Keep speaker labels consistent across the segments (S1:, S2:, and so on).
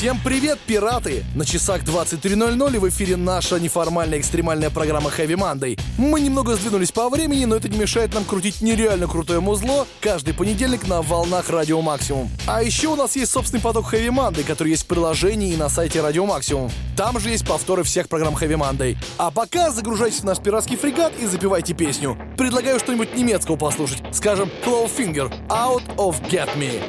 S1: Всем привет, пираты! На часах 23.00 в эфире наша неформальная экстремальная программа Heavy Monday. Мы немного сдвинулись по времени, но это не мешает нам крутить нереально крутое музло каждый понедельник на волнах Радио Максимум. А еще у нас есть собственный поток Heavy Monday, который есть в приложении и на сайте Радио Максимум. Там же есть повторы всех программ Heavy Monday. А пока загружайтесь в наш пиратский фрегат и запивайте песню. Предлагаю что-нибудь немецкого послушать. Скажем, Clawfinger, Out of Get Me.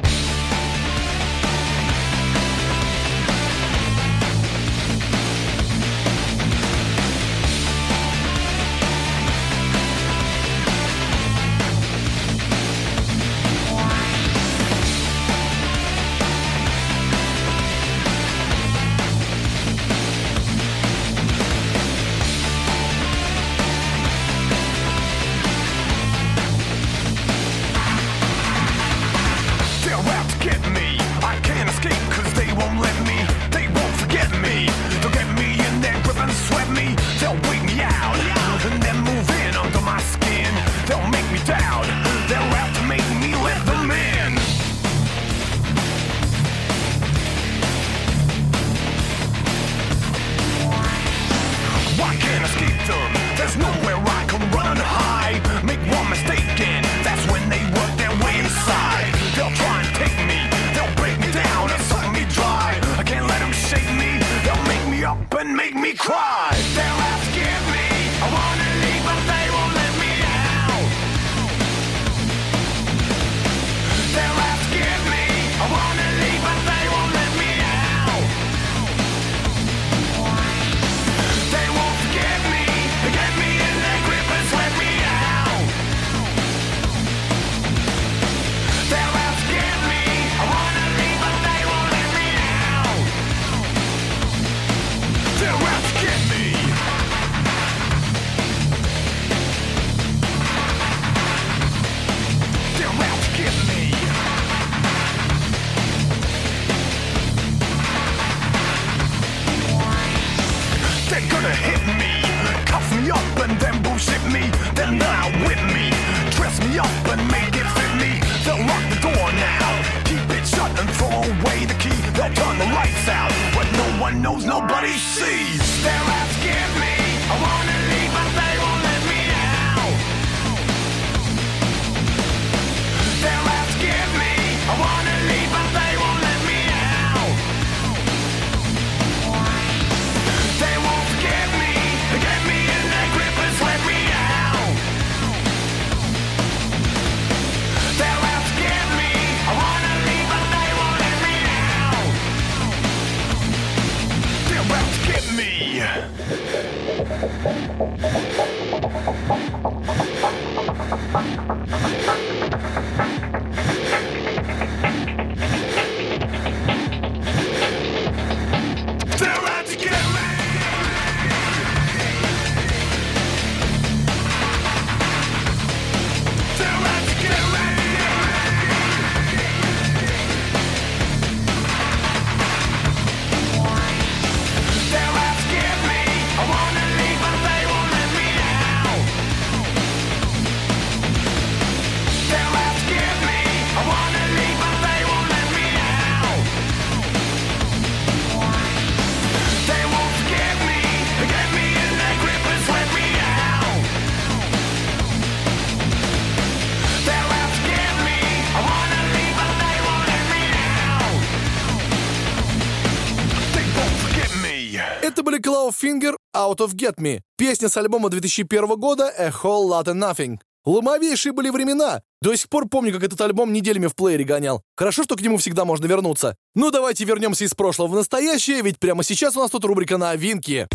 S2: Out
S1: of Get Me, песня с альбома 2001 года A Whole Lot of Nothing. Ломовейшие были времена. До сих пор помню, как этот альбом неделями в плеере гонял. Хорошо, что к нему всегда можно вернуться. Ну давайте вернемся из прошлого в настоящее, ведь прямо сейчас у нас тут рубрика новинки.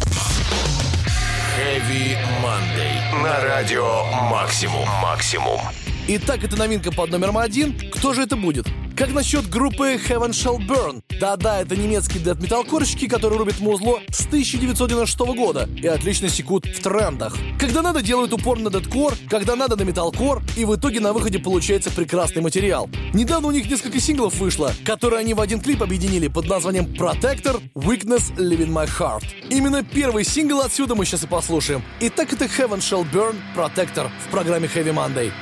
S3: Heavy Monday. На радио Максимум. Максимум. Итак, это новинка под номером один. Кто же это будет? Как насчет группы Heaven Shall Burn? Да-да, это немецкие дэт-металкорщики, которые рубят музло с 1996 года и отлично секут в трендах. Когда надо, делают упор на дэткор, когда надо на металкор, и в итоге на выходе получается прекрасный материал. Недавно у них несколько синглов вышло, которые они в один клип объединили под названием Protector, Weakness, Living My Heart. Именно первый сингл отсюда мы сейчас и послушаем. Итак, это Heaven Shall Burn, Protector в программе Heavy Monday.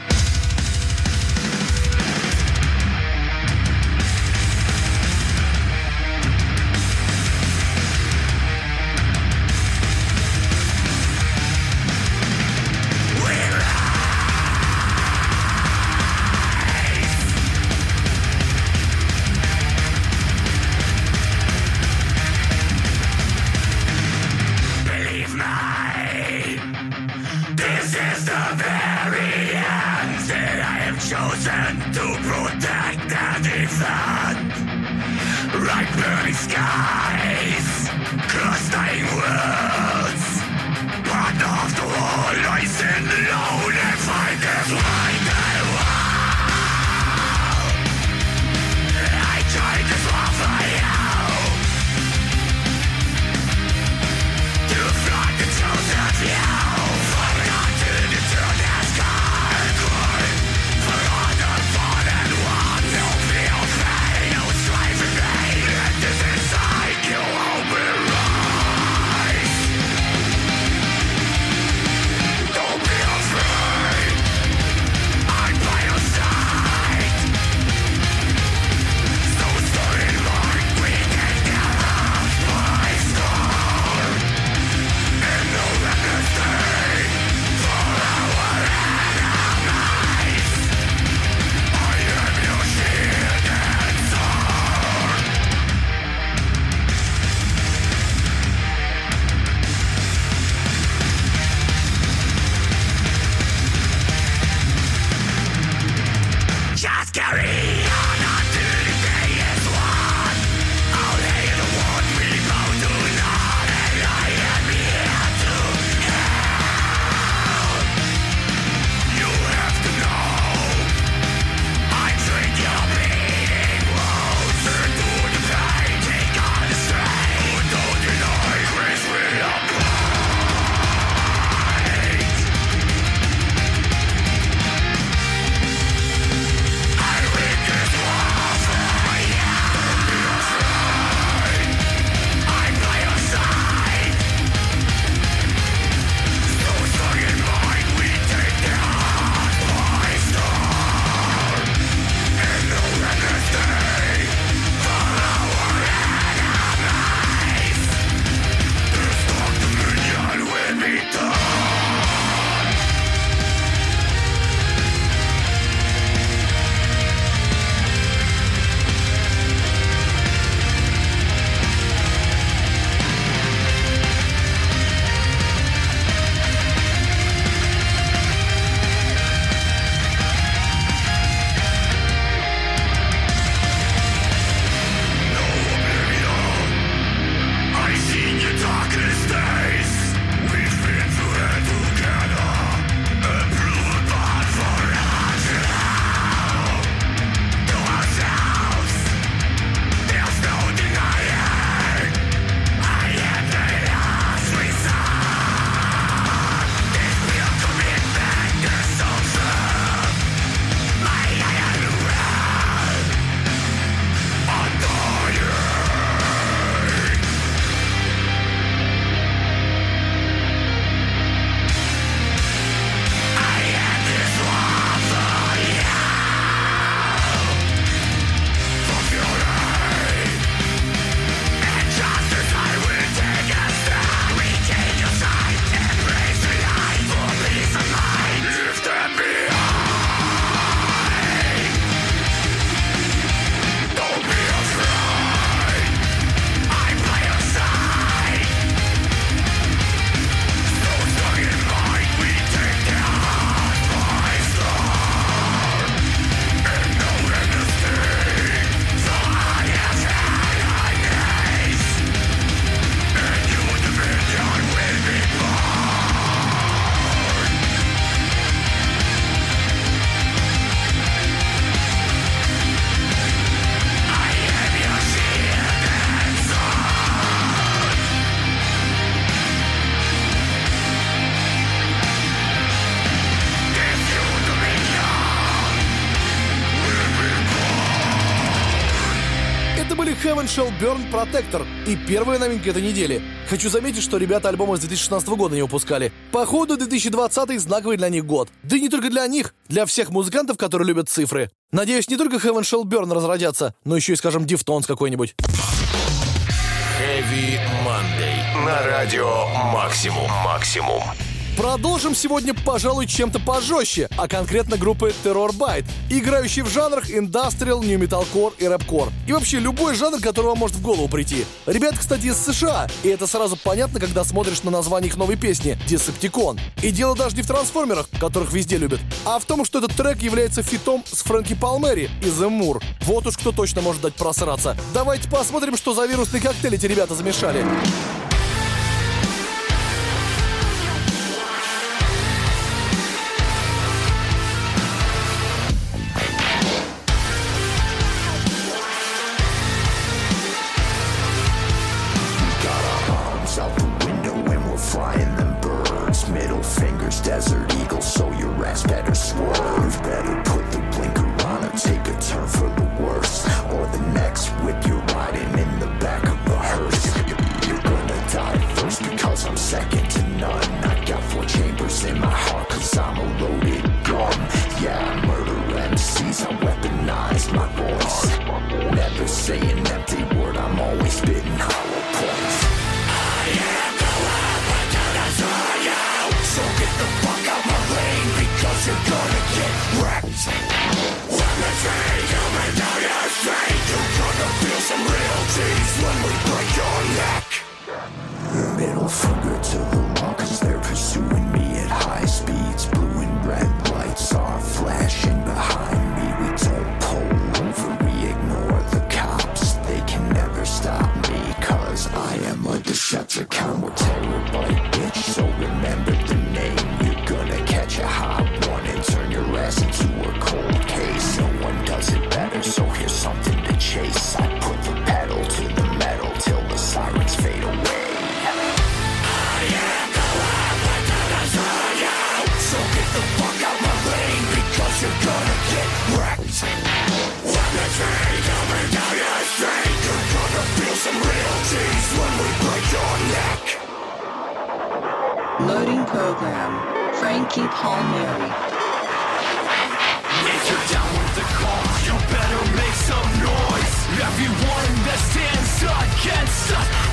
S2: Heaven Shall Burn Protector и первая новинка этой недели. Хочу заметить, что ребята альбома с 2016 года не выпускали. Походу, 2020 знаковый для них год. Да и не только для них, для всех музыкантов, которые любят цифры. Надеюсь, не только Heaven Shall Burn разродятся, но еще и, скажем, Deftones какой-нибудь.
S4: Heavy Monday. На радио Максимум. Максимум.
S2: Продолжим сегодня, пожалуй, чем-то пожестче, а конкретно группы Terrorbyte, играющие в жанрах индастриал, nu металкор и рэпкор. И вообще любой жанр, который вам может в голову прийти. Ребят, кстати, из США, и это сразу понятно, когда смотришь на название их новой песни «Decepticon». И дело даже не в трансформерах, которых везде любят, а в том, что этот трек является фитом с Фрэнки Палмери из Эмур. Вот уж кто точно может дать просраться. Давайте посмотрим, что за вирусный коктейль эти ребята замешали.
S5: Program. Frankie Palmieri.
S3: If you're down with the cause, you better make some noise. Everyone that stands against us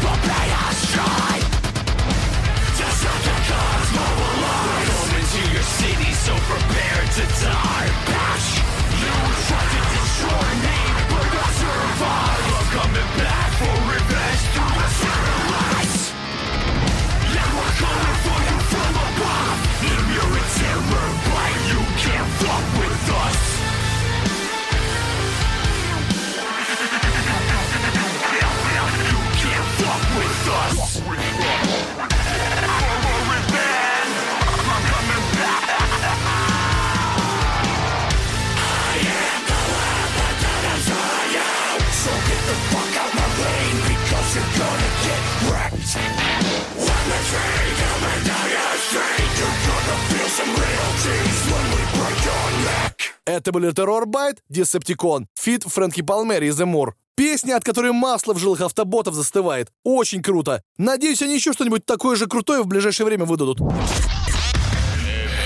S2: были Terrorbyte, Decepticon, feat Frankie Palmeri из Emmure. Песня, от которой масло в жилах автоботов застывает. Очень круто. Надеюсь, они еще что-нибудь такое же крутое в ближайшее время выдадут.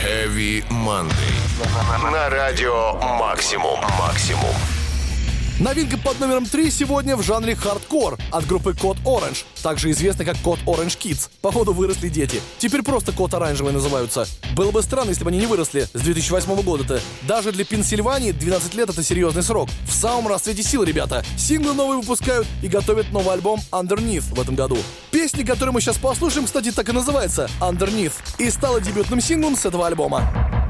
S4: Heavy Monday. На радио Максимум. Максимум.
S2: Новинка под номером 3 сегодня в жанре хардкор от группы Code Orange, также известный как Code Orange Kids. Походу выросли дети. Теперь просто Код Оранжевый называются. Было бы странно, если бы они не выросли с 2008 года-то. Даже для Пенсильвании 12 лет это серьезный срок. В самом расцвете сил, ребята. Синглы новые выпускают и готовят новый альбом Underneath в этом году. Песня, которую мы сейчас послушаем, кстати, так и называется Underneath. И стала дебютным синглом с этого альбома.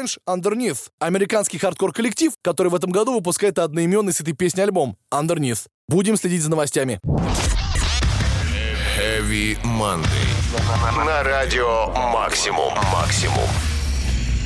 S2: Orange Underneath, американский хардкор-коллектив, который в этом году выпускает одноименный с этой песней альбом Underneath. Будем следить за новостями.
S3: Heavy Monday. На радио Максимум. Максимум.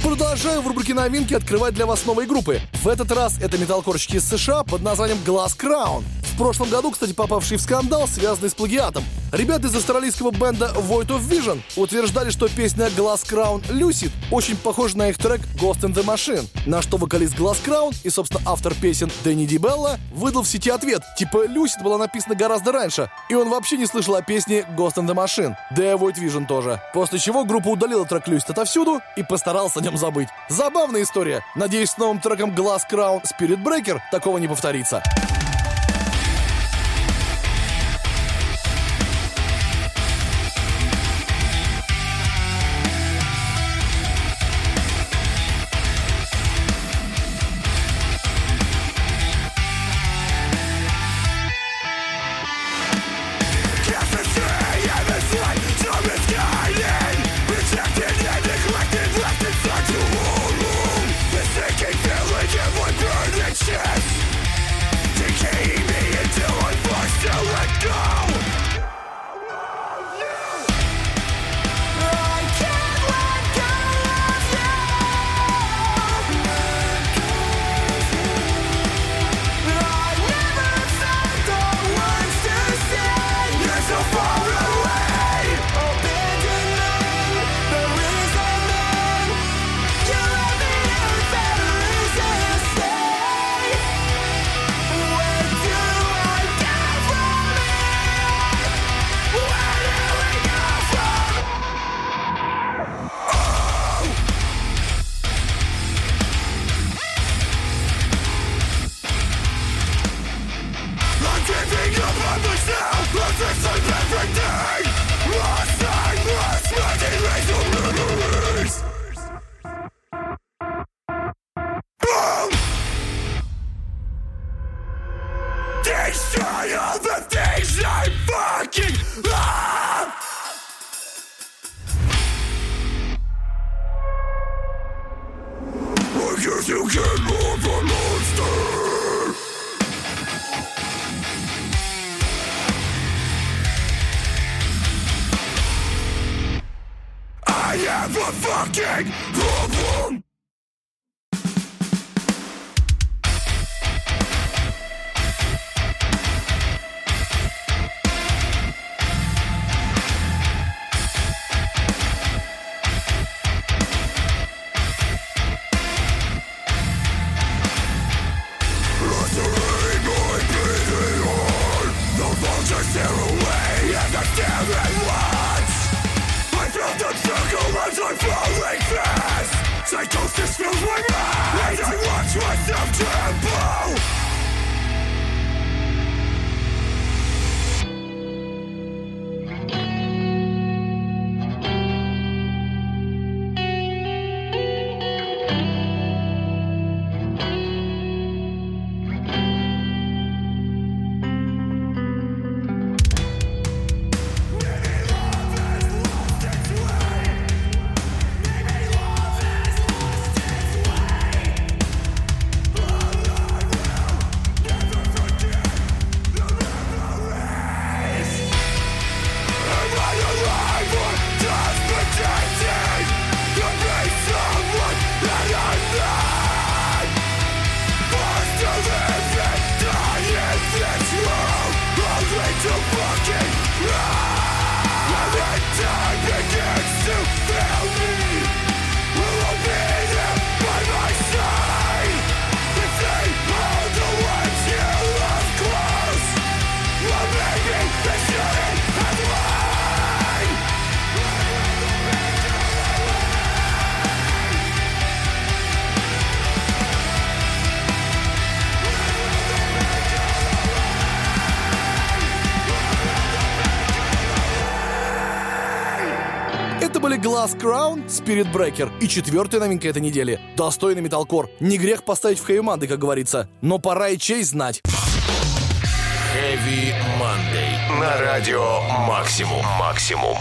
S2: Продолжаю в рубрике новинки открывать для вас новые группы. В этот раз это металлкорщики из США под названием Glass Crown. В прошлом году, кстати, попавший в скандал, связанный с плагиатом. Ребята из австралийского бенда Void of Vision утверждали, что песня Glass Crown Lucid очень похожа на их трек Ghost in the Machine. На что вокалист Glass Crown и, собственно, автор песен Дэнни Ди Белла выдал в сети ответ, типа Lucid была написана гораздо раньше, и он вообще не слышал о песне Ghost in the Machine. Да и Void Vision тоже. После чего группа удалила трек Lucid отовсюду и постарался о нем забыть. Забавная история. Надеюсь, с новым треком Glass Crown Spirit Breaker такого не повторится.
S1: Have a fucking problem!
S2: Glass Crown, Spirit Breaker и четвертая новинка этой недели. Достойный металкор. Не грех поставить в хэви как говорится. Но пора и честь знать.
S3: Heavy Monday. На радио Максимум. Максимум.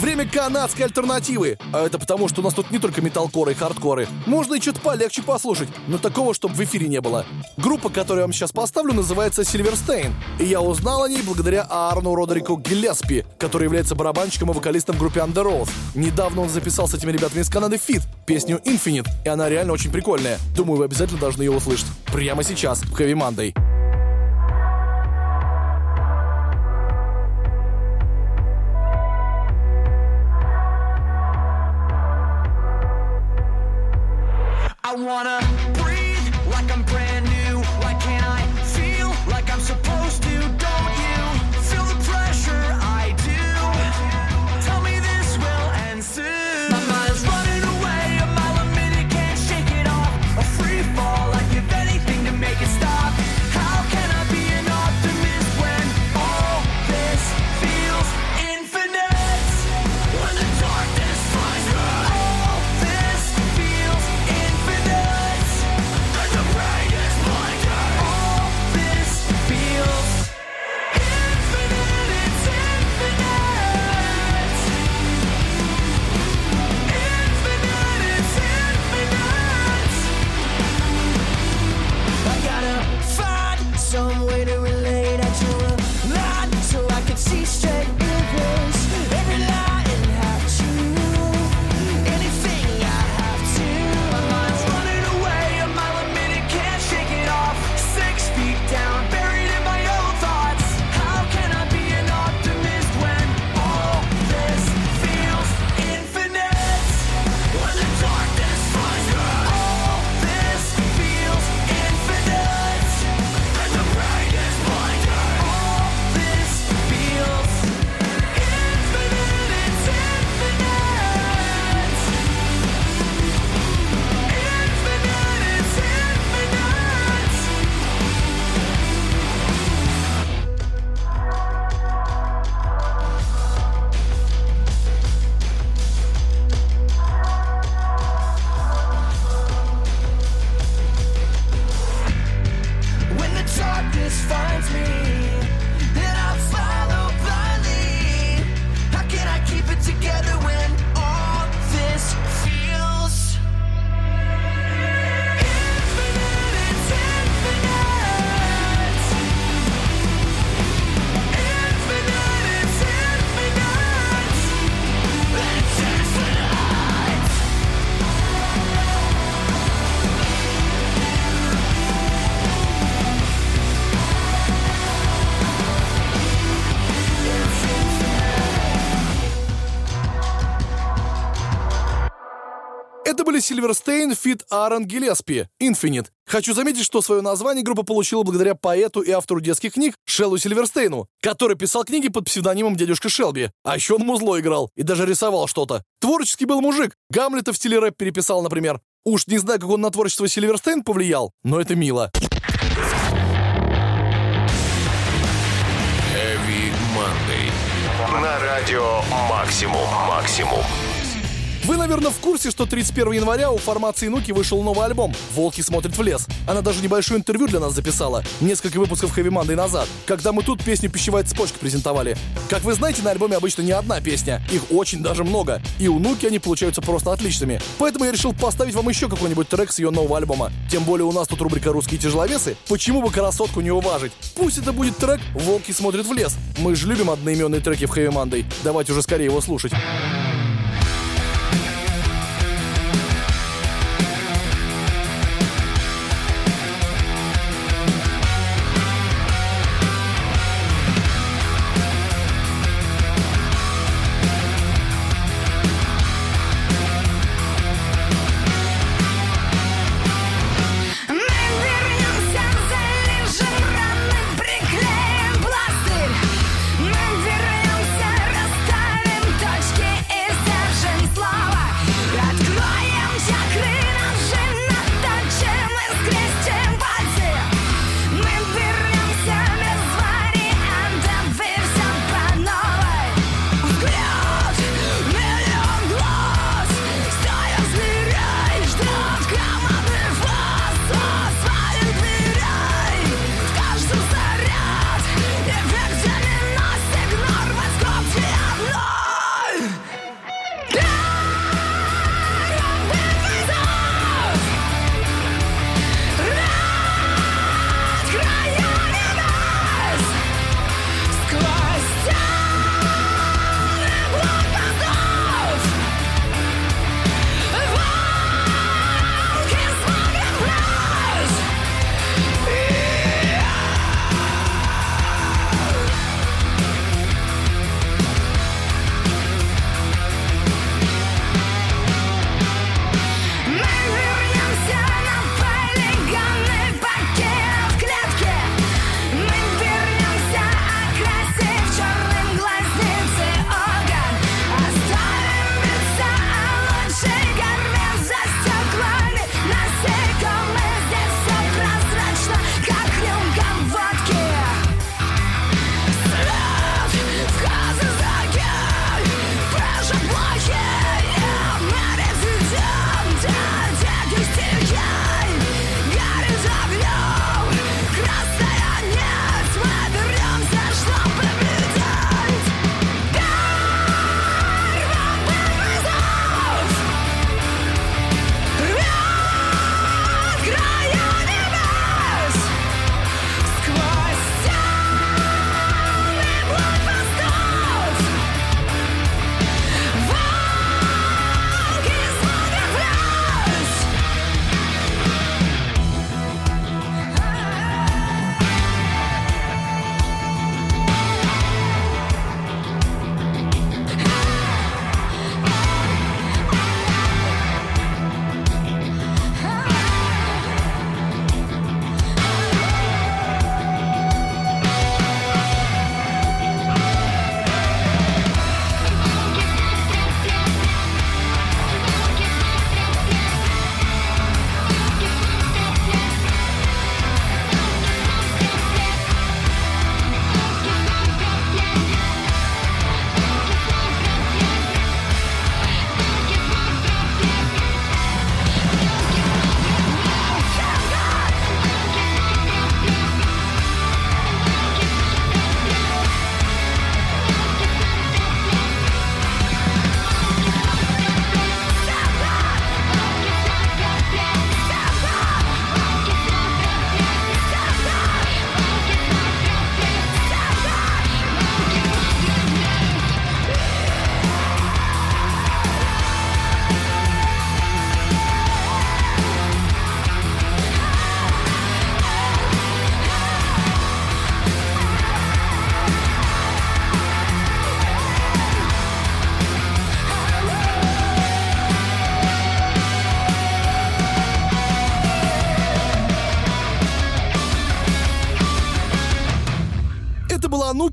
S2: Время канадской альтернативы. А это потому, что у нас тут не только металкоры и хардкоры. Можно и что-то полегче послушать, но такого, чтобы в эфире не было. Группа, которую я вам сейчас поставлю, называется Silverstein. И я узнал о ней благодаря Аарону Родерику Гиллеспи, который является барабанщиком и вокалистом в группе Under Oath. Недавно он записал с этими ребятами из Канады фит, песню Infinite, и она реально очень прикольная. Думаю, вы обязательно должны ее услышать. Прямо сейчас, в Heavy Monday.
S6: I wanna
S2: Silverstein, Fit Аарон Гиллеспи, Infinite. Хочу заметить, что свое название группа получила благодаря поэту и автору детских книг Шеллу Сильверстейну, который писал книги под псевдонимом дядюшка Шелби. А еще он музло играл и даже рисовал что-то. Творческий был мужик. Гамлета в стиле рэп переписал, например. Уж не знаю, как он на творчество Сильверстейн повлиял, но это мило.
S3: На радио «Максимум».
S2: Вы, наверное, в курсе, что 31 января у формации Нуки вышел новый альбом «Волки смотрят в лес». Она даже небольшое интервью для нас записала, несколько выпусков Heavy Monday назад, когда мы тут песню «Пищевая цепочка» презентовали. Как вы знаете, на альбоме обычно не одна песня, их очень даже много, и у Нуки они получаются просто отличными. Поэтому я решил поставить вам еще какой-нибудь трек с ее нового альбома. Тем более у нас тут рубрика «Русские тяжеловесы», почему бы красотку не уважить? Пусть это будет трек «Волки смотрят в лес». Мы же любим одноименные треки в Heavy Monday. Давайте уже скорее его слушать.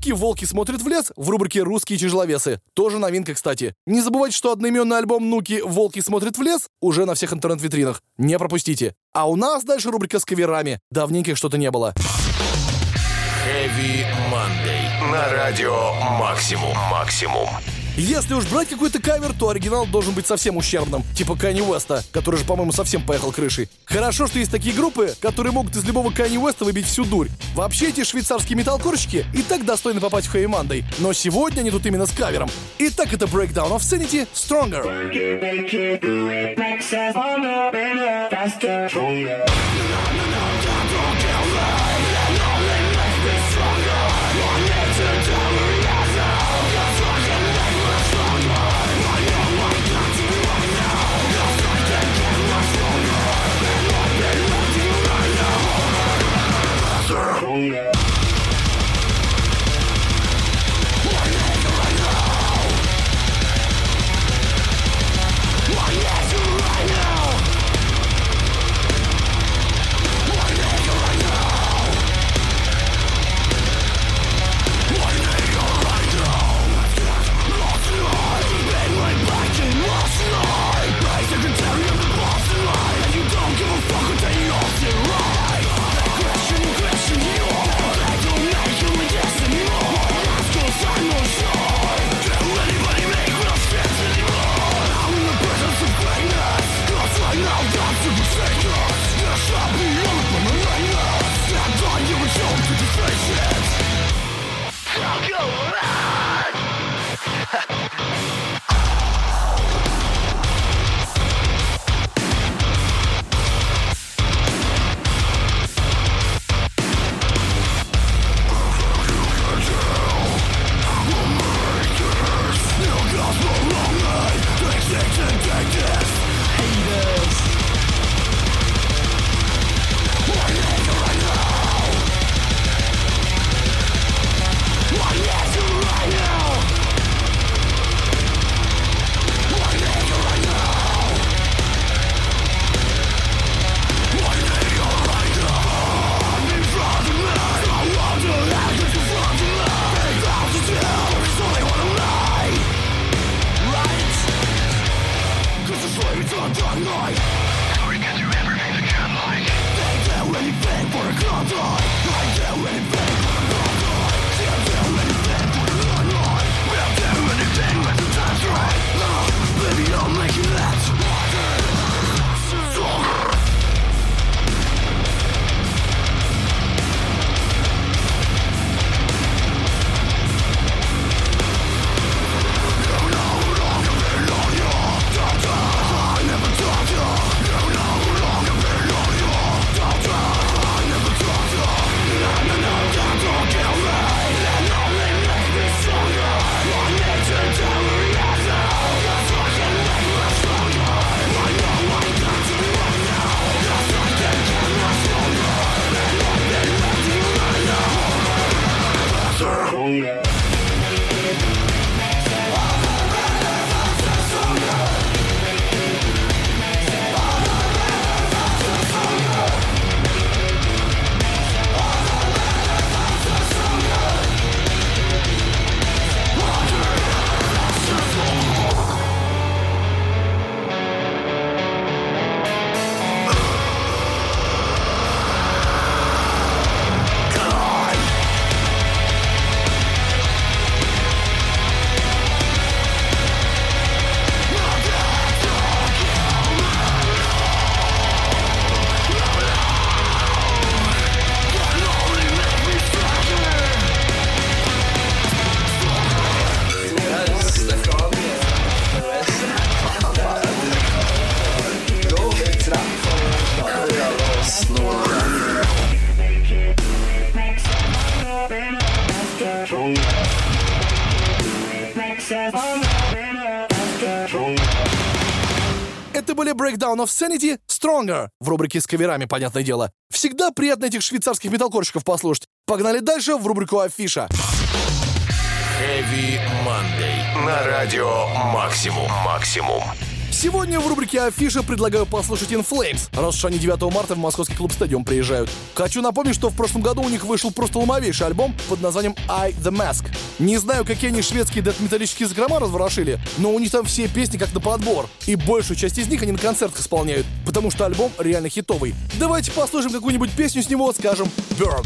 S3: Нуки «Волки смотрят в лес» в рубрике «Русские тяжеловесы». Тоже новинка, кстати. Не забывайте, что одноименный альбом Нуки «Волки смотрят в лес» уже на всех интернет-витринах. Не пропустите. А у нас дальше рубрика с каверами. Давненько что-то не было.
S2: Heavy Monday. На радио Максимум. Максимум.
S3: Если уж брать какой-то кавер, то оригинал должен быть совсем ущербным, типа Канни Уэста, который же, по-моему, совсем поехал крышей. Хорошо, что есть такие группы, которые могут из любого Канни Уэста выбить всю дурь. Вообще, эти швейцарские металкорщики и так достойны попасть в Хэви Мандой, но сегодня они тут именно с кавером. Итак, это Breakdown of Sanity Stronger. Yeah. Это были Breakdown of Sanity Stronger в рубрике с каверами, понятное дело. Всегда приятно этих швейцарских металлкорщиков послушать. Погнали дальше в рубрику Афиша.
S2: Heavy Monday. На радио Максимум. Максимум.
S3: Сегодня в рубрике Афиша предлагаю послушать In Flames, раз уж они 9 марта в московский клуб Стадиум приезжают. Хочу напомнить, что в прошлом году у них вышел просто ломовейший альбом под названием I The Mask. Не знаю, какие они шведские дэт-металлические закрома разворошили, но у них там все песни как на подбор. И большую часть из них они на концертах исполняют, потому что альбом реально хитовый. Давайте послушаем какую-нибудь песню с него, скажем, Burn.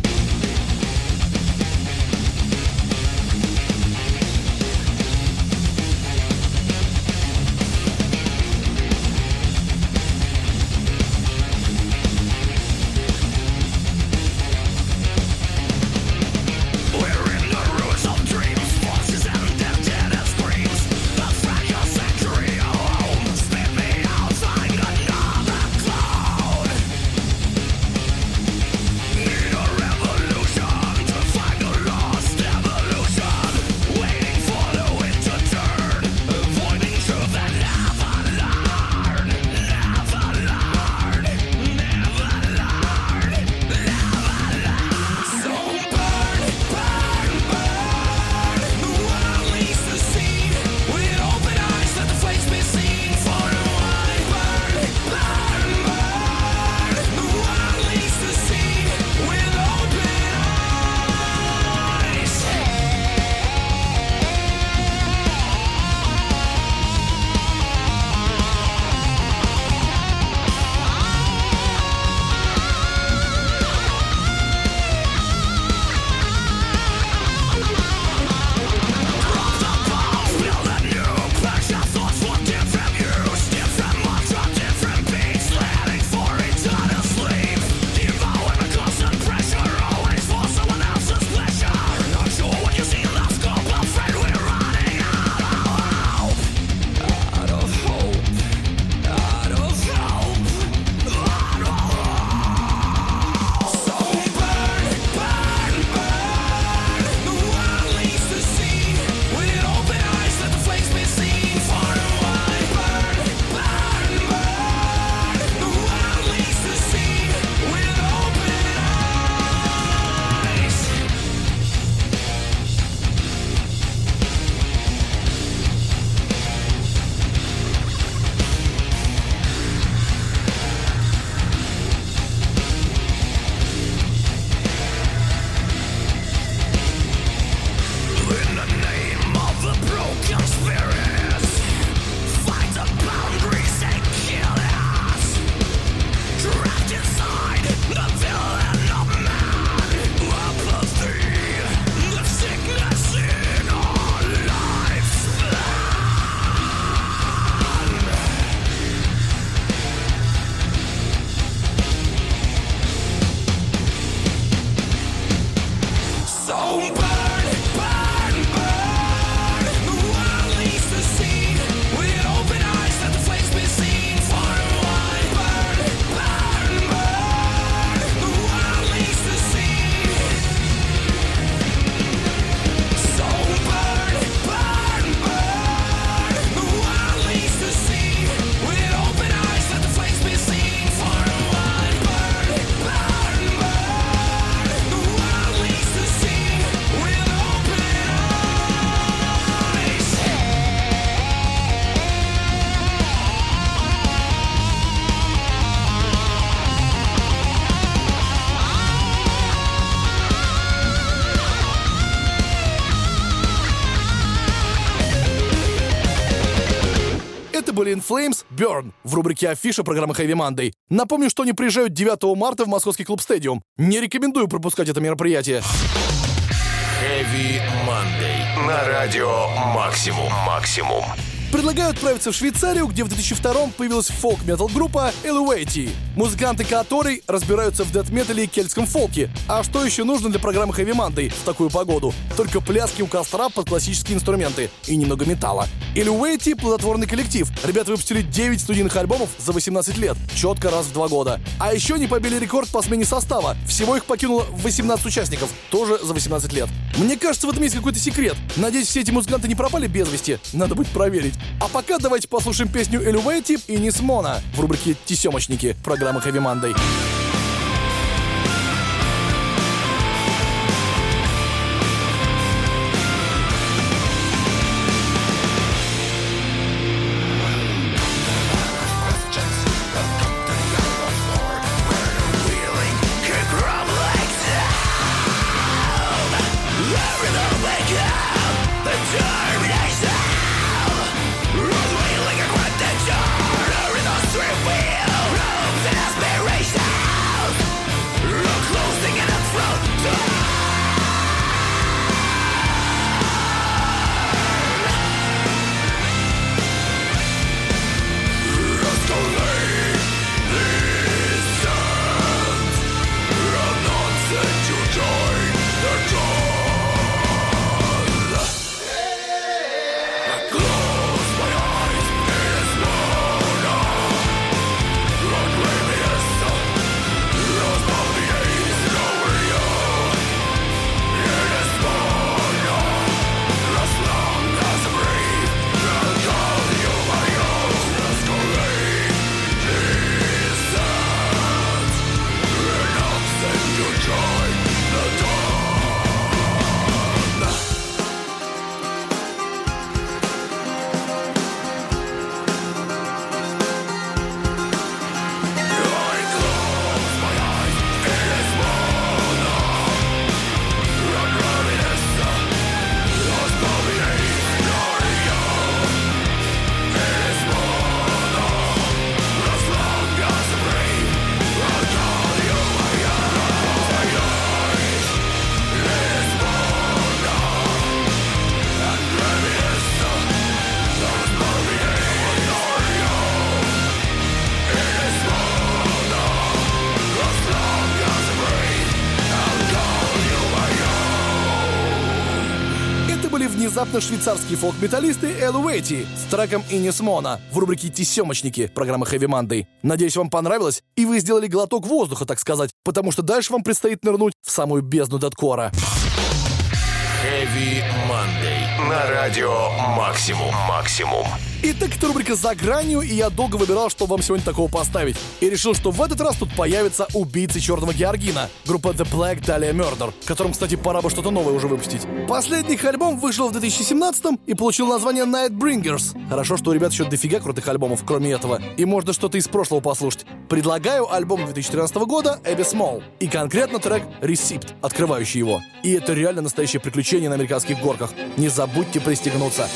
S3: Были In Flames Burn в рубрике Афиша программы Heavy Monday. Напомню, что они приезжают 9 марта в московский клуб Стадиум. Не рекомендую пропускать это мероприятие.
S2: Heavy Monday. На радио Максимум. Максимум.
S3: Предлагаю отправиться в Швейцарию, где в 2002 появилась фолк-метал группа Eluati, музыканты которой разбираются в дэт-метале и кельтском фолке. А что еще нужно для программы Heavy Monday в такую погоду? Только пляски у костра под классические инструменты и немного металла. Eluati — плодотворный коллектив. Ребята выпустили 9 студийных альбомов за 18 лет, четко раз в два года. А еще они побили рекорд по смене состава. Всего их покинуло 18 участников, тоже за 18 лет. Мне кажется, в этом есть какой-то секрет. Надеюсь, все эти музыканты не пропали без вести. Надо будет проверить. А пока давайте послушаем песню Элювейти и Нисмона в рубрике «Тесемочники» программы Heavy Monday. внезапно швейцарские фолк-металлисты Элуэти с треком Инис Мона в рубрике «Тесемочники» программы Heavy Monday. Надеюсь, вам понравилось, и вы сделали глоток воздуха, так сказать, потому что дальше вам предстоит нырнуть в самую бездну даткора.
S2: Heavy Monday. На радио Максимум. Максимум.
S3: Итак, это рубрика «За гранью», и я долго выбирал, что вам сегодня такого поставить. И решил, что в этот раз тут появится «Убийцы Черного Георгина», группа The Black Dahlia Murder, которым, кстати, пора бы что-то новое уже выпустить. Последний их альбом вышел в 2017 и получил название Nightbringers. Хорошо, что у ребят еще дофига крутых альбомов, кроме этого, и можно что-то из прошлого послушать. Предлагаю альбом 2013 года Эбби Small, и конкретно трек Receipt, открывающий его. И это реально настоящее приключение на американских горках. Не забудьте пристегнуться.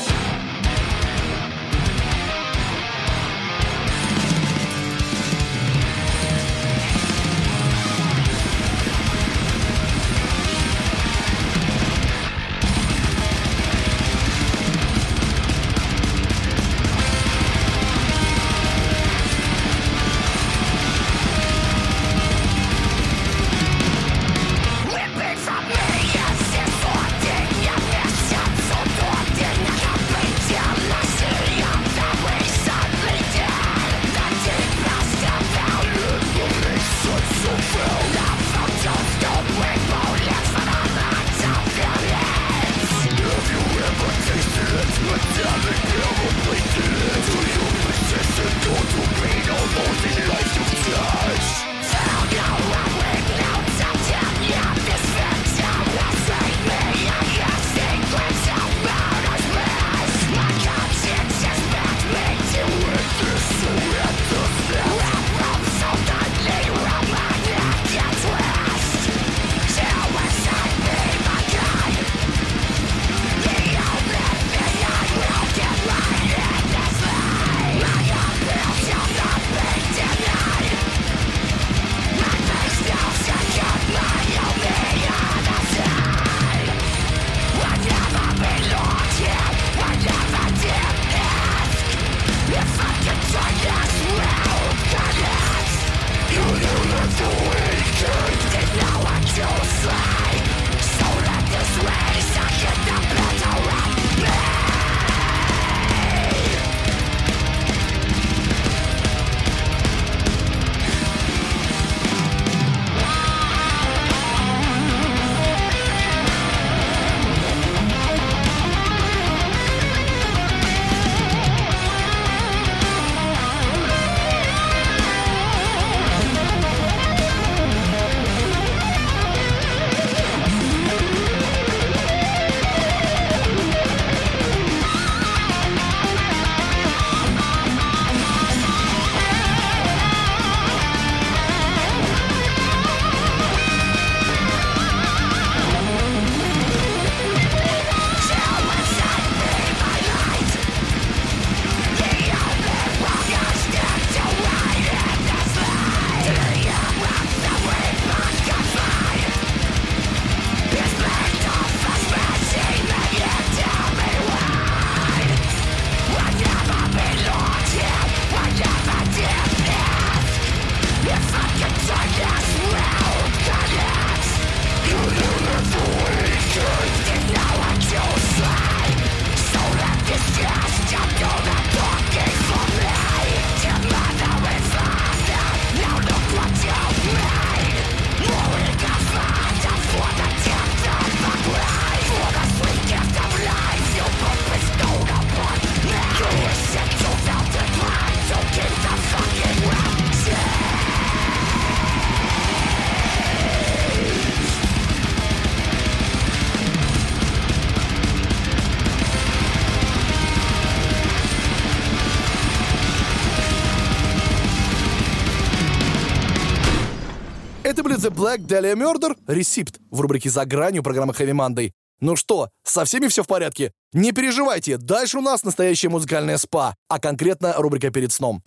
S7: The
S3: Black Dahlia Murder, Receipt в рубрике «За гранью» программы Heavy Monday. Ну что, со всеми все в порядке? Не переживайте, дальше у нас настоящее музыкальное спа, а конкретно рубрика «Перед сном».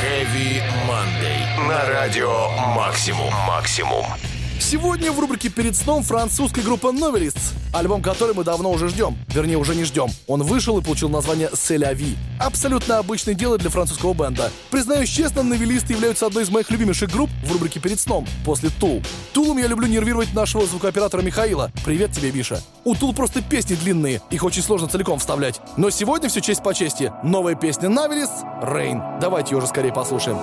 S2: Heavy Monday. На радио Максимум. Максимум.
S8: Сегодня в рубрике «Перед сном» французская группа Novelists, альбом который мы давно уже ждем. Вернее, уже не ждем. Он вышел и получил название «Селяви». Абсолютно обычное дело для французского бенда. Признаюсь честно, новелисты являются одной из моих любимейших групп в рубрике «Перед сном» после Тул. Тулом я люблю нервировать нашего звукооператора Михаила. Привет тебе, Биша. У Тул просто песни длинные, их очень сложно целиком вставлять. Но сегодня все честь по чести. Новая песня Новелиsts «Рейн». Давайте ее уже скорее послушаем.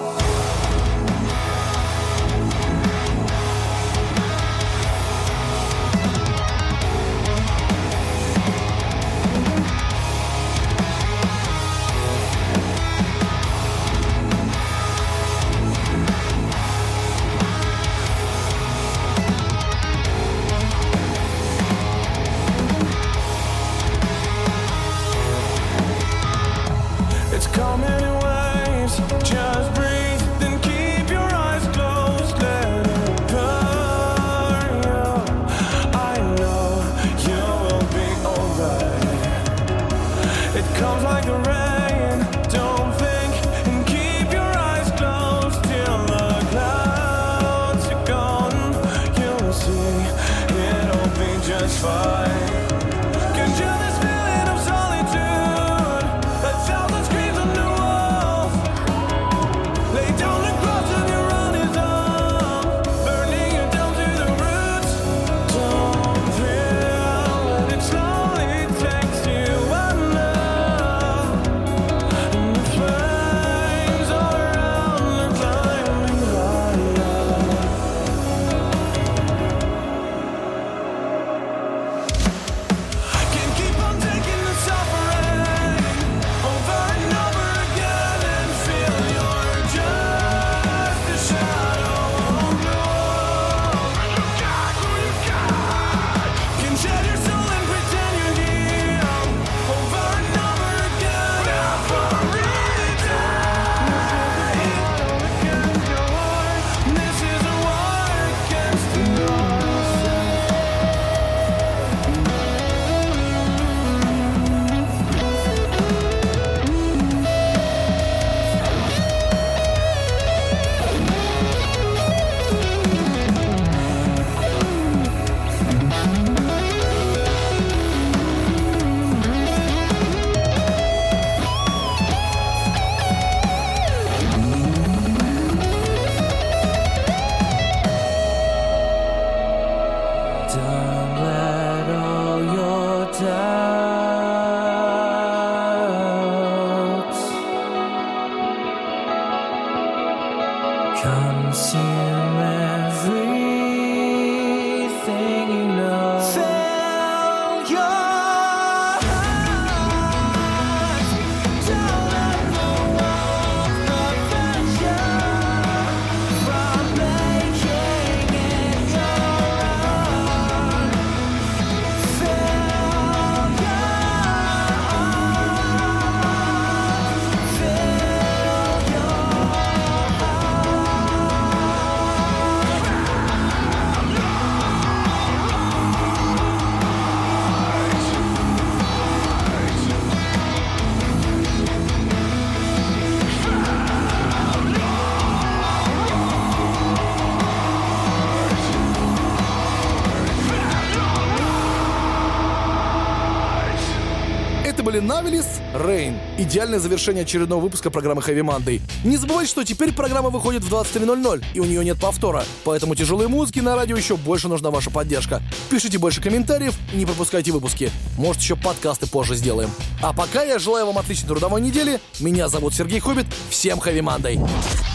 S8: Навелис, Рейн. Идеальное завершение очередного выпуска программы Heavy Monday. Не забывайте, что теперь программа выходит в 23.00, и у нее нет повтора. Поэтому тяжелой музыки на радио еще больше нужна ваша поддержка. Пишите больше комментариев и не пропускайте выпуски. Может, еще подкасты позже сделаем. А пока я желаю вам отличной трудовой недели. Меня зовут Сергей Хоббит. Всем Heavy Monday.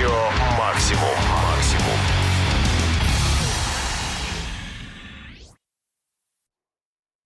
S3: Радио «Максимум».